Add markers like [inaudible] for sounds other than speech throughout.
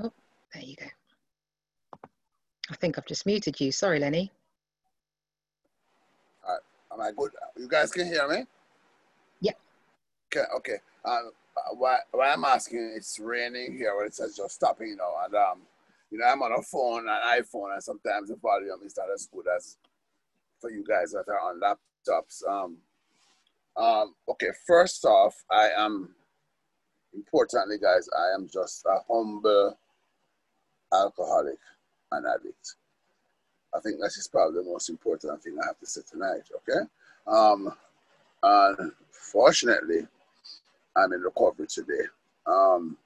Oh, there you go. I think I've just muted you. Sorry, Lennie. All right. Am I good? You guys can hear me? Yeah. Okay. Okay. Um, why, why I'm asking, it's raining here, but it's just stopping, you know, and um, you know, I'm on a phone, an iPhone, and sometimes the volume is not as good as for you guys that are on laptops. Um, um, okay, first off, I am importantly, guys, I am just a humble alcoholic and addict. I think that is probably the most important thing I have to say tonight, okay? Um, and fortunately, I'm in recovery today. Um,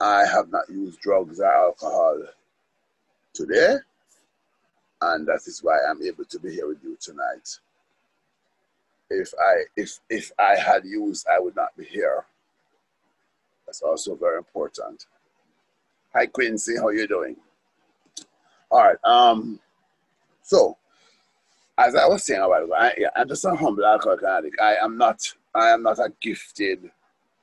I have not used drugs or alcohol today, and that is why I'm able to be here with you tonight. If I if if I had used, I would not be here. That's also very important. Hi Quincy, how you doing? All right. Um. So, as I was saying a while ago, I, I'm just a humble alcoholic. I am not. I am not a gifted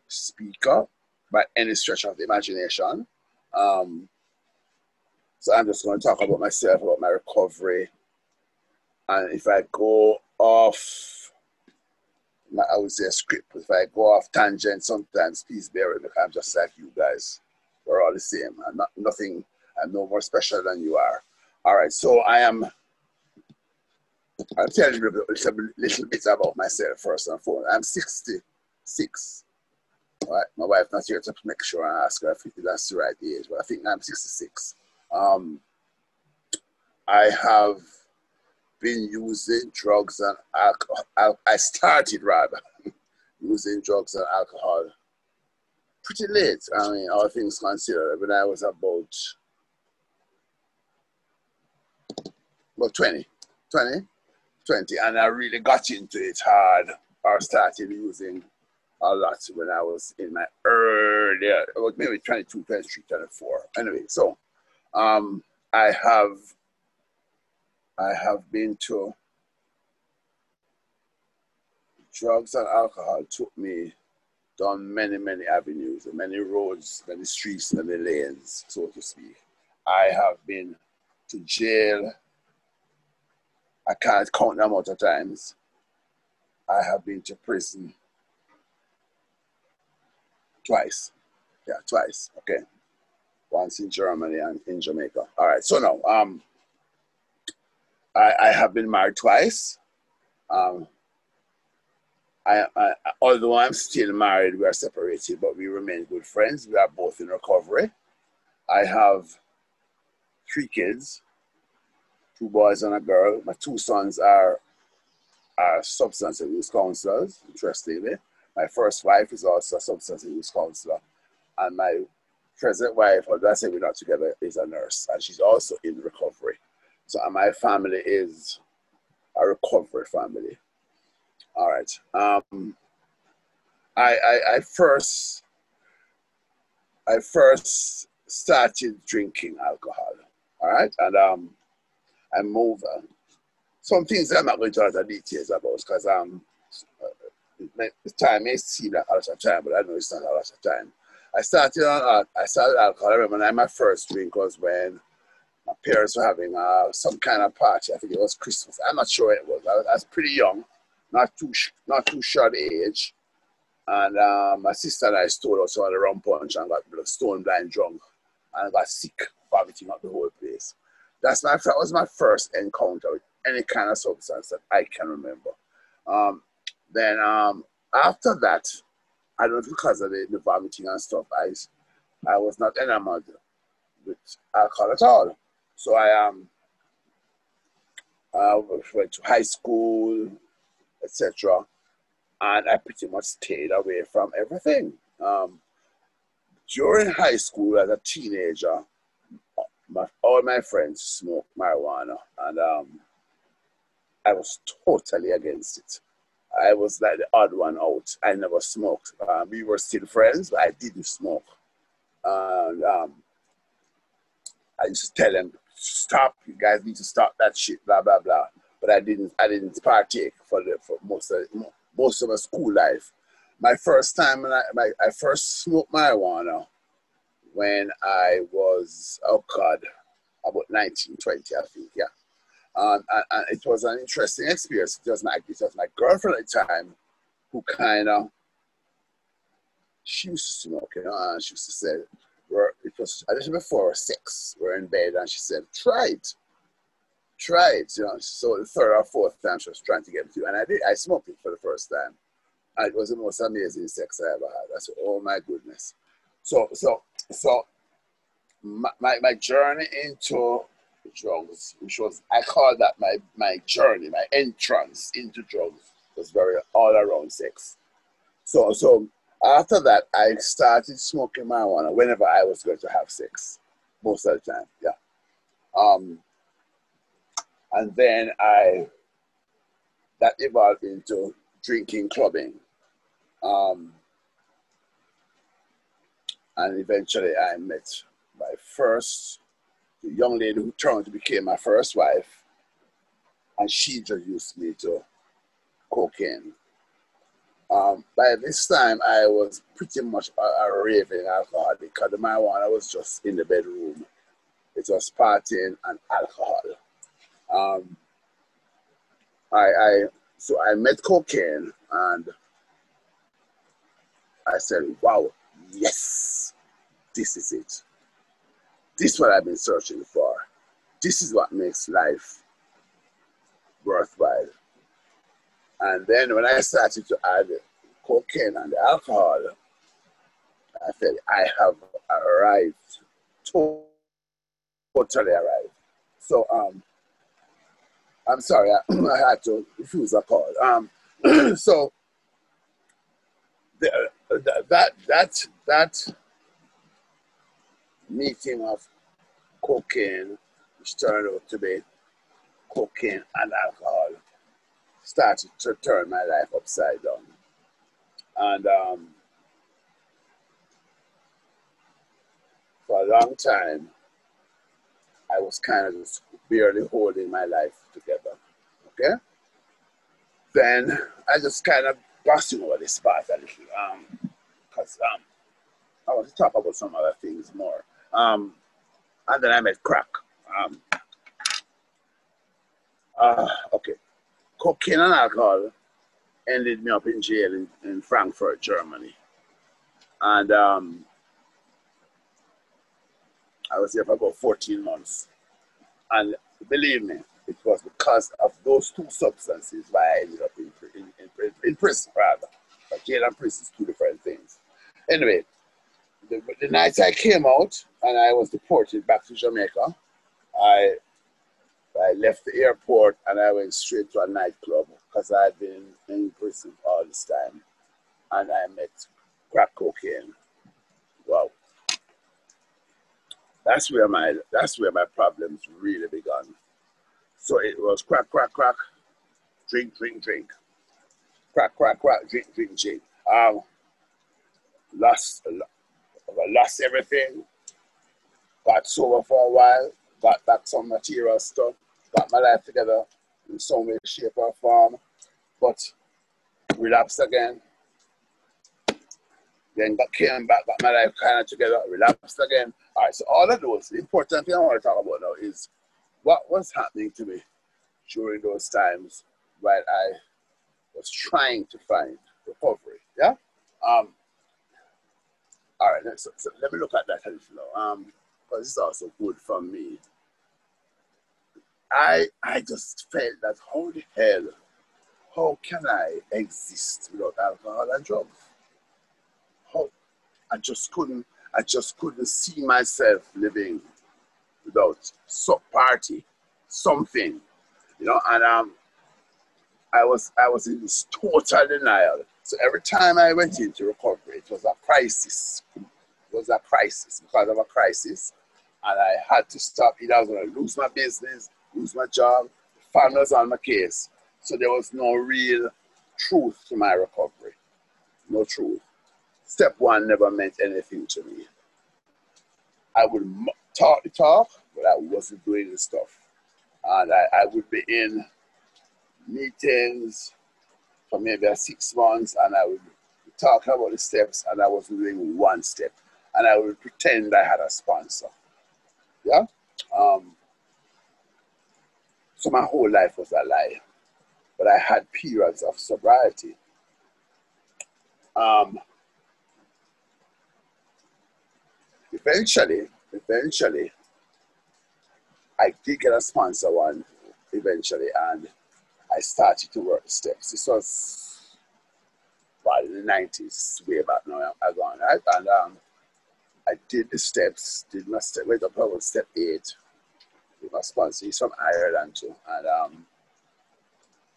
speaker by any stretch of the imagination. Um, so I'm just going to talk about myself, about my recovery. And if I go off, I would say a script, if I go off tangent sometimes, please bear with me. I'm just like you guys. We're all the same. I'm not, nothing, I'm no more special than you are. All right, so I am, I'll tell you a little, little bit about myself first and foremost. I'm 66. Right? My wife not here to make sure I ask her if that's the right age, but I think I'm 66. Um, I have been using drugs and alcohol. I started rather [laughs] using drugs and alcohol pretty late. I mean, all things considered, when I was about about 20, 20, 20, and I really got into it hard I started using a lot when I was in my early, maybe 22, 23, 24. Anyway, so um, I have I have been to drugs and alcohol took me down many, many avenues, many roads, many streets, many lanes, so to speak. I have been to jail. I can't count the amount of times. I have been to prison twice. Yeah, twice. Okay. Once in Germany and in Jamaica. All right. So now, um, I, I have been married twice. Um, I, I, although I'm still married, we are separated, but we remain good friends. We are both in recovery. I have three kids, two boys and a girl. My two sons are, are substance abuse counselors, interestingly. My first wife is also a substance abuse counselor. And my present wife, although I say we're not together, is a nurse. And she's also in recovery. So my family is a recovery family. All right. Um, I, I, I first I first started drinking alcohol. All right, and um, I moved. Uh, some things I'm not going to the details about because um, the time may seem like a lot of time, but I know it's not a lot of time. I started on uh, I started alcohol. I remember my first drink was when my parents were having uh, some kind of party. I think it was Christmas. I'm not sure it was. I was, I was pretty young, not too not too short age. And um, my sister and I stole some of the rum punch and got stone blind drunk and got sick, vomiting up the whole place. That's my that was my first encounter with any kind of substance that I can remember. Um, then um, after that, I don't know because of the, the vomiting and stuff, I, I was not enamored with alcohol at all. So I um, uh, went to high school, etc. And I pretty much stayed away from everything. Um, during high school, as a teenager, my, all my friends smoked marijuana, and um, I was totally against it. I was like the odd one out. I never smoked. Uh, we were still friends, but I didn't smoke. And um, I used to tell them, "Stop! You guys need to stop that shit." Blah blah blah. But I didn't. I didn't partake for the for most of most of my school life. My first time, when I my, I first smoked marijuana when I was, oh God, about 19, 20, I think, yeah. Um, and, and, it was an interesting experience. It was my, it was my girlfriend at the time who kind of, she used to smoke, you know, and she used to say, it was a little before six, we're in bed, and she said, try it. It, you know. So the third or fourth time she was trying to get to, and I did, I smoked it for the first time. And it was the most amazing sex I ever had. I said, oh my goodness. So, so, so my, my, my journey into drugs, which was, I call that my, my journey, my entrance into drugs was very all around sex. So, so after that, I started smoking marijuana whenever I was going to have sex, most of the time, yeah. Um, and then I, that evolved into drinking, clubbing. Um, and eventually I met my first young lady who turned to become my first wife, and she introduced me to cocaine. Um, by this time, I was pretty much a, a raving alcoholic because the marijuana was just in the bedroom. It was partying and alcohol. Um, I, I so I met cocaine and I said, "Wow, yes, this is it. This is what I've been searching for. This is what makes life worthwhile. And then when I started to add cocaine and alcohol, I said, I have arrived, totally arrived. So, um, I'm sorry, I, [clears throat] I had to refuse a call. Um, [clears throat] so, the, uh, that, that, that meeting of cocaine, which turned out to be cocaine and alcohol, started to turn my life upside down. And um, for a long time, I was kind of just barely holding my life together. Okay? Then I just kind of glossing over this part a little Um, because um, um, I want to talk about some other things more. Um, and then I met crack. Um, uh, okay. Cocaine and alcohol ended me up in jail in, in Frankfurt, Germany. And um, I was there for about 14 months. And believe me, it was because of those two substances why I ended up in, in, in, in prison, rather. But jail and prison is two different things. Anyway, the, the night I came out and I was deported back to Jamaica, I I left the airport and I went straight to a nightclub because I had been in prison all this time. And I met crack cocaine. Wow. That's where my that's where my problems really began. So it was crack, crack, crack, drink, drink, drink. Crack, crack, crack, drink, drink, drink. Um, lost, lost everything. Got sober for a while. Got back some material stuff. Got my life together in some way, shape, or form. But relapsed again. Then got came back, got my life kind of together, relapsed again. All right, so all of those, the important thing I want to talk about now is what was happening to me during those times while I was trying to find recovery. Yeah? Um, all right, so, so let me look at that a little now. Um, because it's also good for me. I I just felt that the hell, how can I exist without alcohol and drugs? How I just couldn't I just couldn't see myself living without some party, something, you know, and um I was I was in this total denial. So every time I went into recovery, it was a crisis. It was a crisis because of a crisis and I had to stop. Either I was going to lose my business, lose my job. The on my case. So there was no real truth to my recovery. No truth. Step one never meant anything to me. I would talk the talk, but I wasn't doing the stuff. And I, I would be in meetings for maybe six months and I would talk about the steps and I wasn't doing one step. and I would pretend I had a sponsor. Yeah? Um, so my whole life was a lie. But I had periods of sobriety. Um, eventually, eventually, I did get a sponsor one eventually, and I started to work the steps. This was about in the 90s, way back now, I gone, right? And um, I did the steps, did my step, with the about step eight with my sponsor. He's from Ireland too. And um,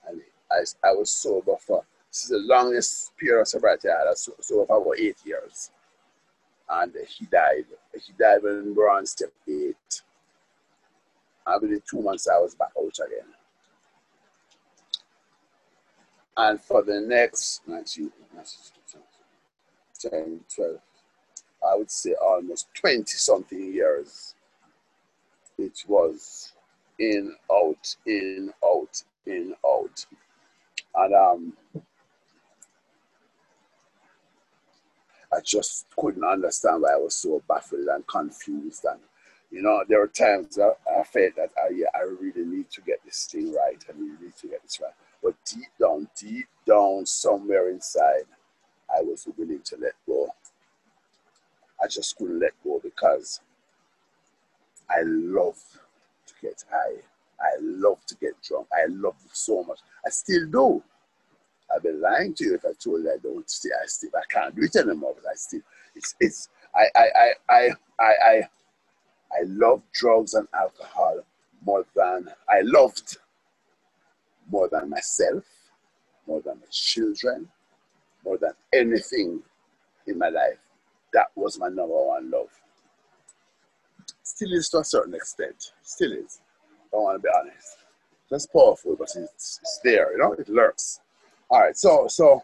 and I, I was sober for, this is the longest period of sobriety I had. Was sober for about eight years. And he died. He died when we were on step eight. Within two months, I was back out again. And for the next 19, 10, 12, I would say almost 20 something years, it was in, out, in, out, in, out. And um, I just couldn't understand why I was so baffled and confused. And, you know, there were times that I felt that I, yeah, I really need to get this thing right. I really need to get this right. But deep down, deep down, somewhere inside, I was willing to let go. I just couldn't let go because I love to get high. I love to get drunk. I love so much. I still do. I've been lying to you if I told you I don't still I still I can't do it anymore, but I still it's it's I I I I I I, I love drugs and alcohol more than I loved more than myself, more than my children, more than anything in my life. That was my number one love. Still is to a certain extent. Still is. I want to be honest. That's powerful, but it's, it's there, you know, it lurks. All right, so so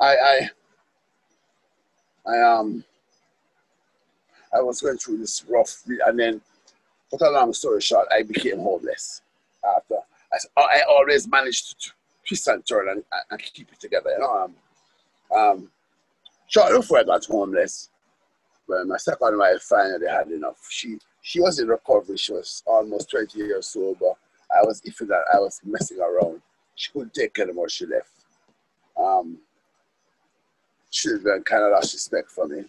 I I I um I was going through this rough, and then, cut a long story short, I became homeless after I, I always managed to twist and turn and, and keep it together. You know, um, um, shortly before I got homeless, when my second wife finally had enough, she she was in recovery. She was almost 20 years sober. I was iffy that I was messing around. She couldn't take anymore. She left. Um, children kind of lost respect for me.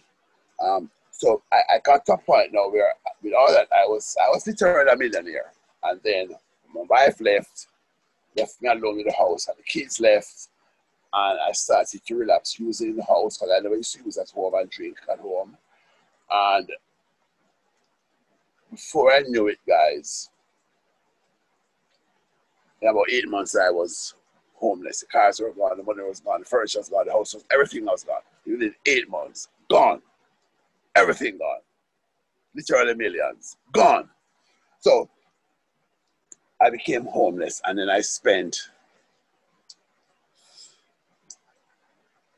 Um, so I, I got to a point now where, with all that, I was I was literally a millionaire. And then my wife left, left me alone in the house, and the kids left. And I started to relapse using in the house because I never used to use at home and drink at home. And before I knew it, guys, in about eight months, I was homeless. The cars were gone, the money was gone, the furniture was gone, the house was, everything was gone. Within eight months, gone. Everything gone. Literally millions, gone. So I became homeless and then I spent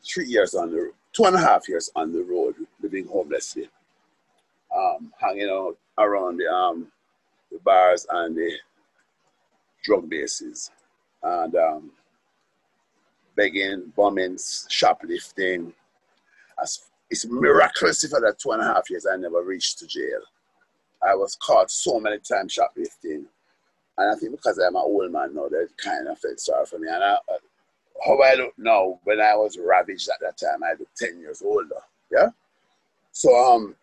three years on the two and a half years on the road living homelessly, um, hanging out around the, um, the bars and the drug bases and um, begging, bumming, shoplifting. As, it's miraculous if for that two and a half years I never reached to jail. I was caught so many times shoplifting and I think because I'm an old man now, that kind of felt sorry for me. And I, uh, how I look now, when I was ravaged at that time, I look 10 years older. Yeah? So, um,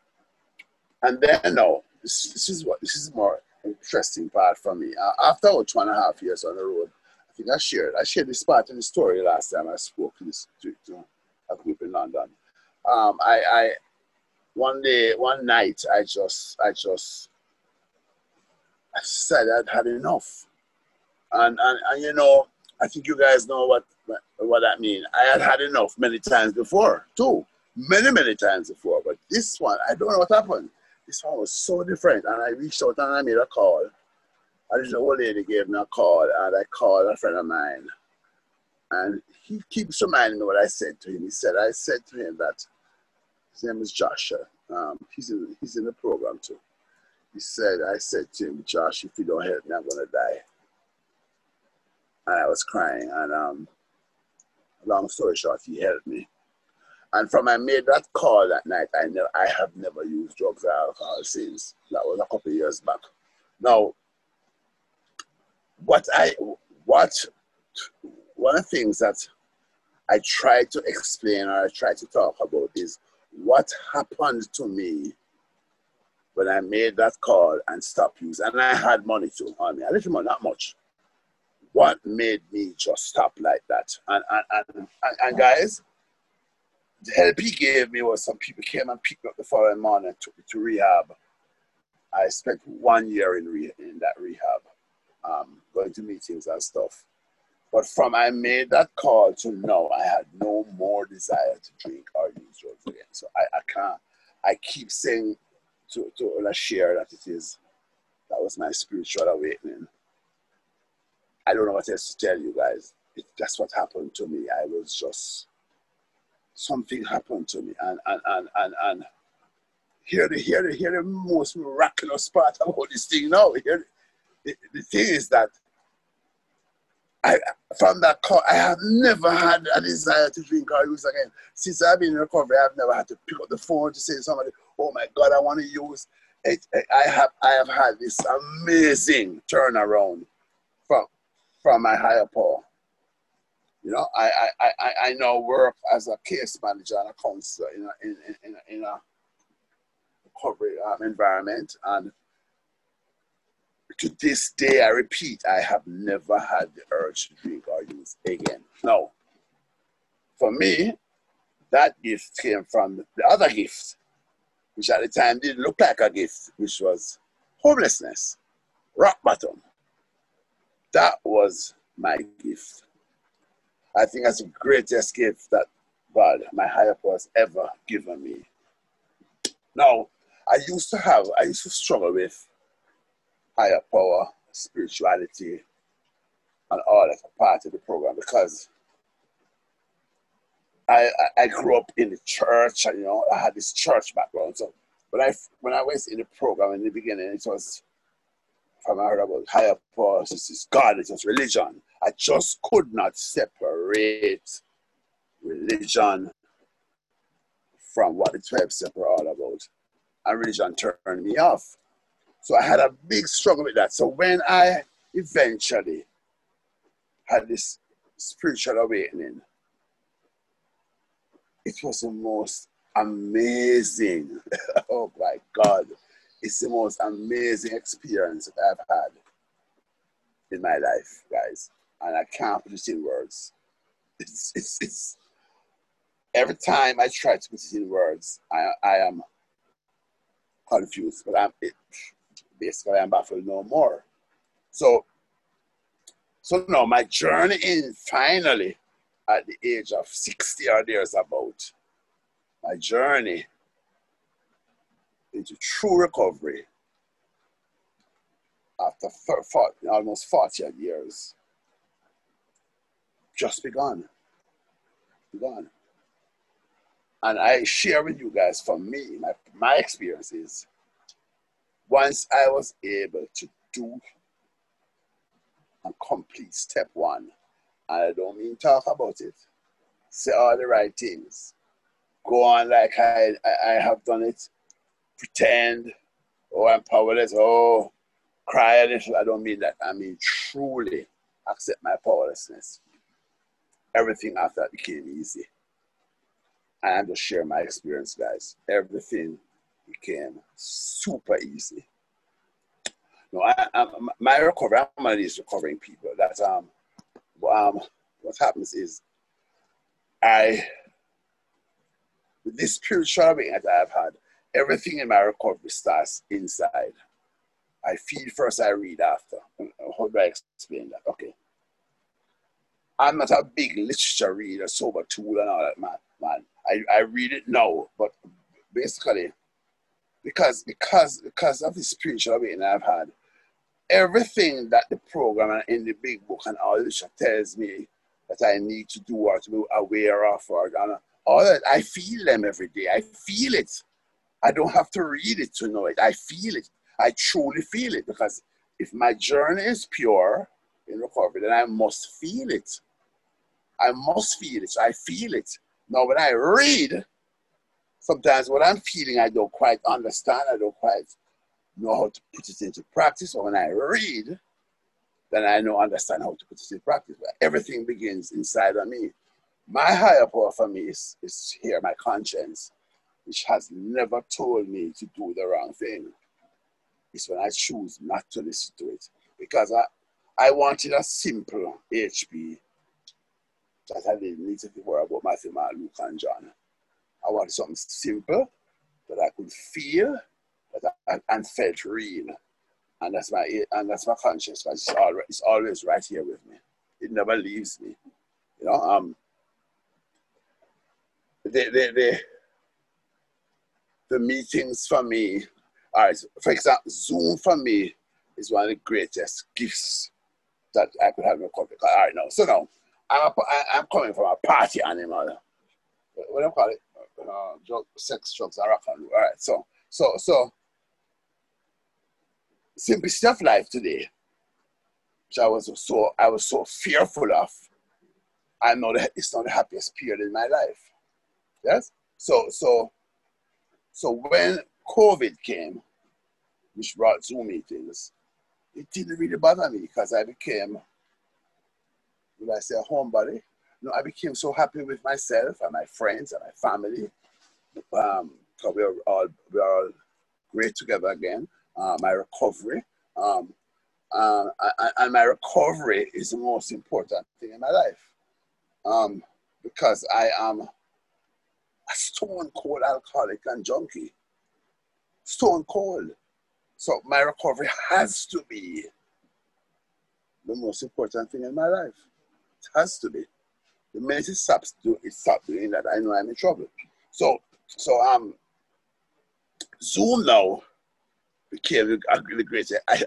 and then now, this, this is what, this is more interesting part for me. Uh, after about two and a half years on the road, I think I shared, I shared this part of the story last time I spoke to, this, to, to a group in London. Um, I, I, one day, one night, I just, I just I said I'd had enough. And, and, and you know, I think you guys know what, what that means. I had had enough many times before, too. Many, many times before. But this one, I don't know what happened. This one was so different. And I reached out and I made a call. And this old lady gave me a call, and I called a friend of mine. And he keeps reminding me what I said to him. He said, I said to him that his name is Joshua. Um, he's, in, he's in the program too he said, I said to him, Josh, if you don't help me, I'm going to die. And I was crying. And um, long story short, he helped me. And from I made that call that night, I know I have never used drugs or alcohol since. That was a couple of years back. Now, what I what one of the things that I try to explain or I try to talk about is what happened to me when I made that call and stopped using. And I had money too on me, a little more, not much. What made me just stop like that? And and and, and, and guys, the help he gave me was some people came and picked me up the following morning and took me to rehab. I spent one year in re- in that rehab, um, going to meetings and stuff. But from I made that call to now, I had no more desire to drink or use drugs again. So I, I can't. I keep saying to to share that it is that was my spiritual awakening. I don't know what else to tell you guys. It, that's what happened to me. I was just something happened to me. And and and and, and here the here the here the most miraculous part about this thing now. Here the, the thing is that I from that call I have never had a desire to drink or use again. Since I've been in recovery, I've never had to pick up the phone to say to somebody, oh my God, I want to use it. I have I have had this amazing turnaround from from my higher power. You know, I, I, I, I now work as a case manager and a counselor in a, in, in, in a recovery um, environment. And to this day, I repeat, I have never had the urge to drink or use again. No. For me, that gift came from the other gift, which at the time didn't look like a gift, which was homelessness, rock bottom. That was my gift. I think that's the greatest gift that God, my higher power, has ever given me. Now, I used to have, I used to struggle with higher power, spirituality, and all that part of the program because I, I, grew up in the church and you know I had this church background. So when I when I was in the program in the beginning, it was from I heard about higher power, this is God, it was religion. I just could not separate religion from what the 12 steps are all about. And religion turned me off. So I had a big struggle with that. So when I eventually had this spiritual awakening, it was the most amazing. [laughs] oh my God. It's the most amazing experience that I've had in my life, guys and I can't put it in words. It's, it's, it's every time I try to put it in words, I, I am confused, but I'm it, basically I'm baffled no more. So, so now my journey in finally at the age of 60 or there's about my journey into true recovery after 40, almost 40 years just begun. Begun. And I share with you guys from me, my, my experiences. Once I was able to do and complete step one, I don't mean talk about it, say all the right things, go on like I, I, I have done it, pretend, oh, I'm powerless, oh, cry a little. I don't mean that. I mean truly accept my powerlessness everything after that became easy. And I'm just sharing my experience, guys. Everything became super easy. No, I, I, my recovery, I'm one these recovering people that um, um, what happens is I, with this spiritual awakening that I've had, everything in my recovery starts inside. I feel first, I read after. How do I explain that? Okay. I'm not a big literature reader, sober tool and all that, man. Man, I, I read it now, but basically, because because because of the spiritual awakening I've had, everything that the program and in the big book and all tells me that I need to do or to be aware of or all that, I feel them every day. I feel it. I don't have to read it to know it. I feel it. I truly feel it because if my journey is pure in recovery, then I must feel it. I must feel it. So I feel it. Now, when I read, sometimes what I'm feeling, I don't quite understand. I don't quite know how to put it into practice. But when I read, then I know understand how to put it into practice. But everything begins inside of me. My higher power for me is, is here, my conscience, which has never told me to do the wrong thing. It's when I choose not to listen to it. Because I, I wanted a simple HP that I didn't need to worry about Matthew, Mark, Luke, and John. I wanted something simple that I could feel that I, and felt real. And that's my and that's my because it's, all, it's always right here with me. It never leaves me. You know, um the the the, the meetings for me, all right, for example, Zoom for me is one of the greatest gifts that I could have in a country. All right, now, so now, I'm, a, I'm coming from a party animal. What do you call it? Uh, drug, sex, drugs, and rock and roll. All right, so, so, so, simplicity of life today, which I was so, I was so fearful of. I know that it's not the happiest period in my life. Yes. So, so, so when COVID came, which brought Zoom meetings, it didn't really bother me because I became, would I say, a homebody? No, I became so happy with myself and my friends and my family. Um, because we are all we are all great together again. Uh, my recovery, um, uh, and my recovery is the most important thing in my life. Um, because I am a stone cold alcoholic and junkie. Stone cold. So my recovery has to be the most important thing in my life. It has to be. The it stops, do, it stops doing that, I know I'm in trouble. So, so um, Zoom now became the great. I,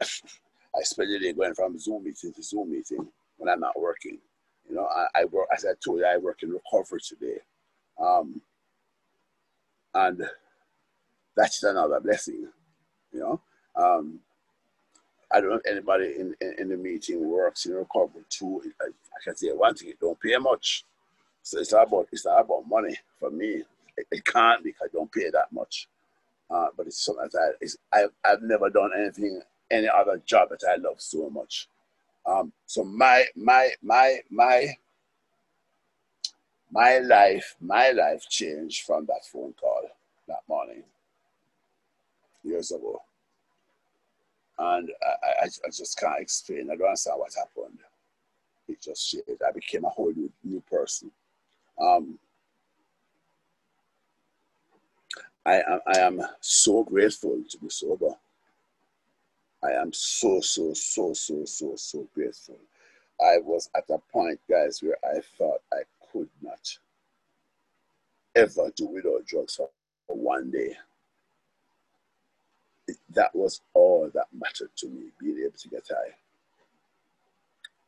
I spend the day going from Zoom meeting to Zoom meeting when I'm not working. You know, I, I work, as I told you, I work in recovery today. Um, and that's another blessing, you know. Um, I don't know if anybody in, in, in, the meeting works in recovery too. I, I can say one thing, it don't pay much. So it's not about, it's not about money for me. It, it can't because I don't pay that much. Uh, but it's something that I, I've, I've never done anything, any other job that I love so much. Um, so my, my, my, my, my life, my life changed from that phone call that morning years ago and I, I, I, just can't explain. I don't understand what happened. It just. I became a whole new, new person. Um, I am, I am so grateful to be sober. I am so, so, so, so, so, so grateful. I was at a point, guys, where I thought I could not ever do without drugs for one day that was all that mattered to me, being able to get high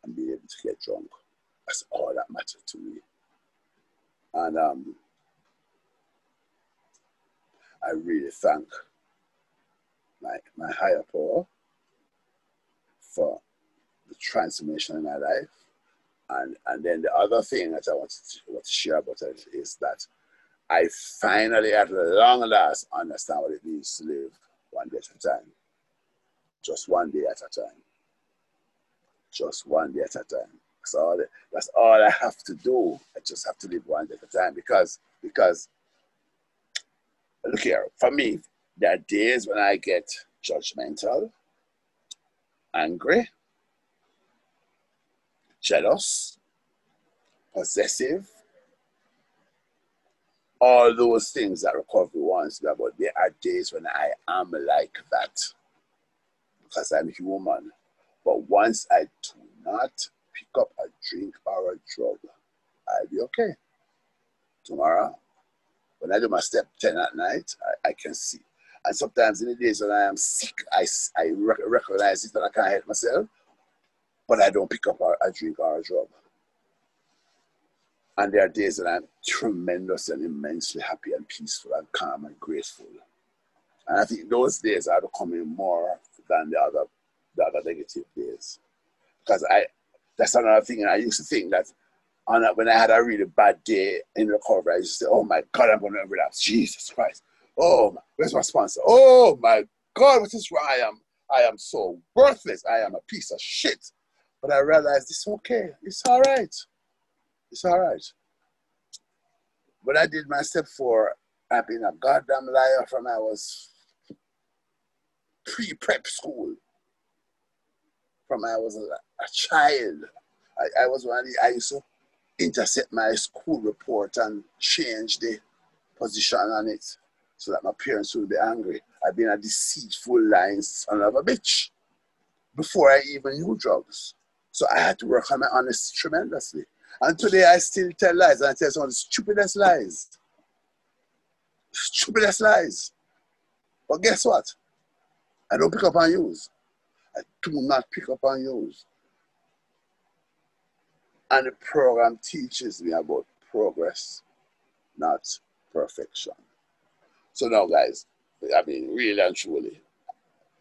and being able to get drunk. That's all that mattered to me. And um, I really thank my, my higher power for the transformation in my life. And, and then the other thing that I want to, to share about it is that I finally, at long last, understand what it means to live one day at a time. Just one day at a time. Just one day at a time. That's all, that's all I have to do. I just have to live one day at a time because, because look here, for me, there are days when I get judgmental, angry, jealous, possessive, all those things that recovery wants me. There are days when I am like that because I'm human. But once I do not pick up a drink or a drug, I'll be okay. Tomorrow, when I do my step 10 at night, I, I can see. And sometimes in the days when I am sick, I, I recognize it that I can't help myself, but I don't pick up a, a drink or a drug. And there are days that I'm tremendous and immensely happy and peaceful and calm and grateful. And I think those days are becoming more than the other, the other negative days. Because I, that's another thing. And I used to think that And when I had a really bad day in recovery, I used to say, "Oh my God, I'm going to relapse." Jesus Christ! Oh, where's my sponsor? Oh my God, what is wrong? I am, I am so worthless. I am a piece of shit. But I realized it's okay. It's all right. It's all right. But I did my step four, I've been a goddamn liar from I was pre-prep school. From I was a, a child. I, I was one of the, I used to intercept my school report and change the position on it so that my parents would be angry. I've been a deceitful, lying son of a bitch before I even knew drugs. So I had to work on my honesty tremendously. And today I still tell lies and I tell some of the stupidest lies. Stupidest lies. But guess what? I don't pick up on use. I do not pick up on use. And the program teaches me about progress, not perfection. So now, guys, I mean, really and truly,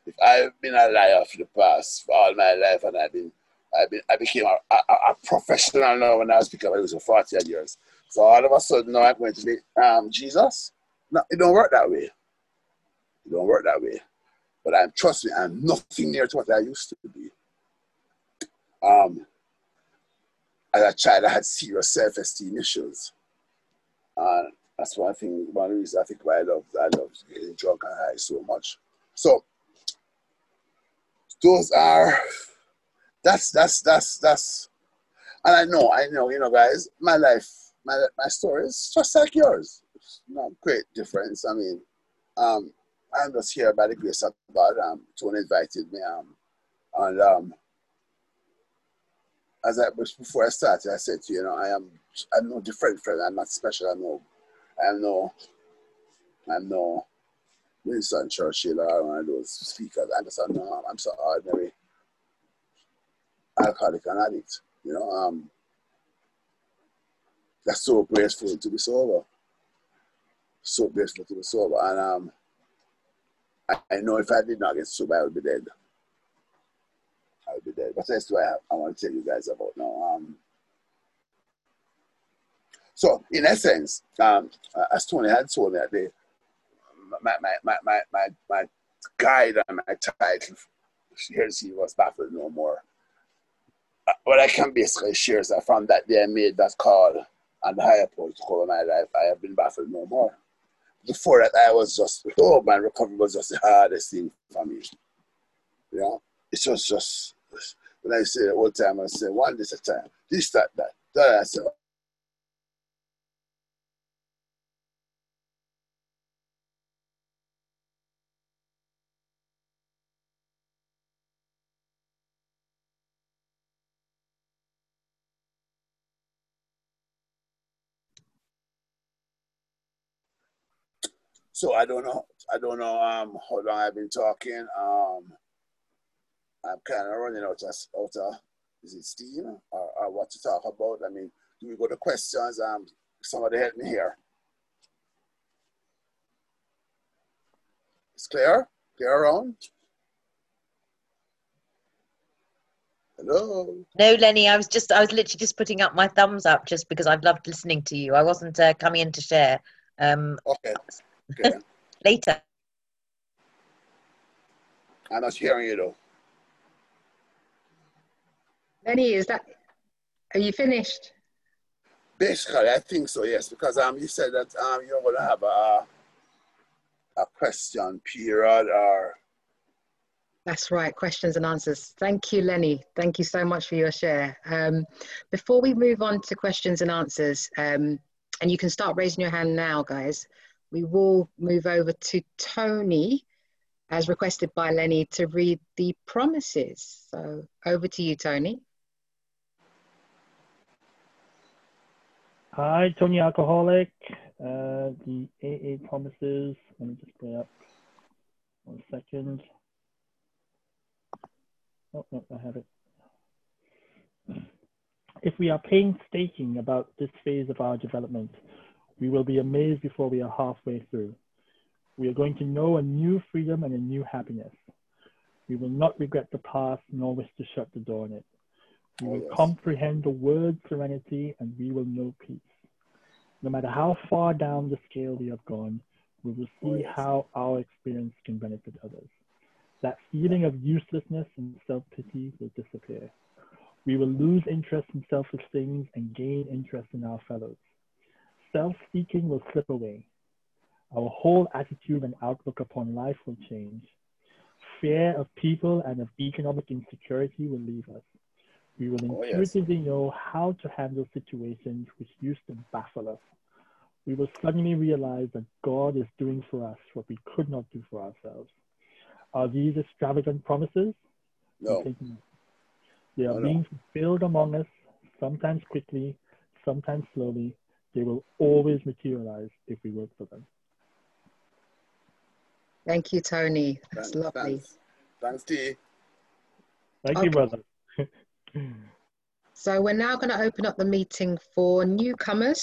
if I've been a liar for the past for all my life, and I've been, I've been, I became a, a, a professional now when I was up, it was for 40 years. So all of a sudden now I'm going to be um, Jesus. No, it don't work that way. It don't work that way. But I'm trust me, I'm nothing near to what I used to be. Um, as a child, I had serious self-esteem issues. And that's one thing, one reason I think why I love, I love getting drunk and high so much. So those are, that's, that's, that's, that's, and I know, I know, you know, guys, my life, my, my story is just like yours. It's not great difference. I mean, um, I'm just here by the grace of God. Um, Tony invited me, um, and um, as I was before I started, I said to you, you know, I am I'm no different friend. I'm not special. I'm no, I'm no, I'm no Winston Churchill or one of those speakers. I'm just no, I'm so ordinary alcoholic and addict. You know, um, that's so graceful to be sober. So graceful to be sober, and um, I, I know if I did not get sober, I would be dead. I would be dead. But that's what I, have, I want to tell you guys about now. Um, so, in essence, um, as Tony had told me that day, my, my, my, my, my, my guide and my title, here's he was baffled no more. What I can basically share is that from that day I made that call and the higher power to cover my life, I have been baffled no more. Before that, I was just, oh, my recovery was just the hardest thing for me. You know, it was just, when I say all the time, I say one this a time, this, that, that. That I say, So I don't know. I don't know um, how long I've been talking. Um, I'm kind of running out of, out of is it steam or, or, what to talk about? I mean, do we go to questions? Um, somebody help me here. It's clear? Clear around? Hello. No, Lennie, I was just, I was literally just putting up my thumbs up just because I've loved listening to you. I wasn't uh, coming in to share. Um, okay. Okay. Later. I'm not hearing you though. Lennie, is that, are you finished? Basically, I think so, yes, because um, you said that um, you're going to have a, a question period or. That's right, questions and answers. Thank you, Lennie. Thank you so much for your share. Um, before we move on to questions and answers, um, and you can start raising your hand now, guys we will move over to Tony, as requested by Lennie, to read the promises. So over to you, Tony. Hi, Tony Alcoholic. Uh, the AA promises. Let me just bring up one second. Oh, no, I have it. If we are painstaking about this phase of our development, we will be amazed before we are halfway through. We are going to know a new freedom and a new happiness. We will not regret the past nor wish to shut the door on it. We Oh, will yes. comprehend the word serenity and we will know peace. No matter how far down the scale we have gone, we will Oh, see yes. how our experience can benefit others. That feeling of uselessness and self pity will disappear. We will lose interest in selfish things and gain interest in our fellows. Self seeking will slip away. Our whole attitude and outlook upon life will change. Fear of people and of economic insecurity will leave us. We will Oh, yes. intuitively know how to handle situations which used to baffle us. We will suddenly realize that God is doing for us what we could not do for ourselves. Are these extravagant promises? No. They are being fulfilled among us, sometimes quickly, sometimes slowly. They will always materialize if we work for them. Thank you, Tony. That's Thanks. lovely. Thanks, thanks T. Thank Okay. you, brother. [laughs] So we're now going to open up the meeting for newcomers.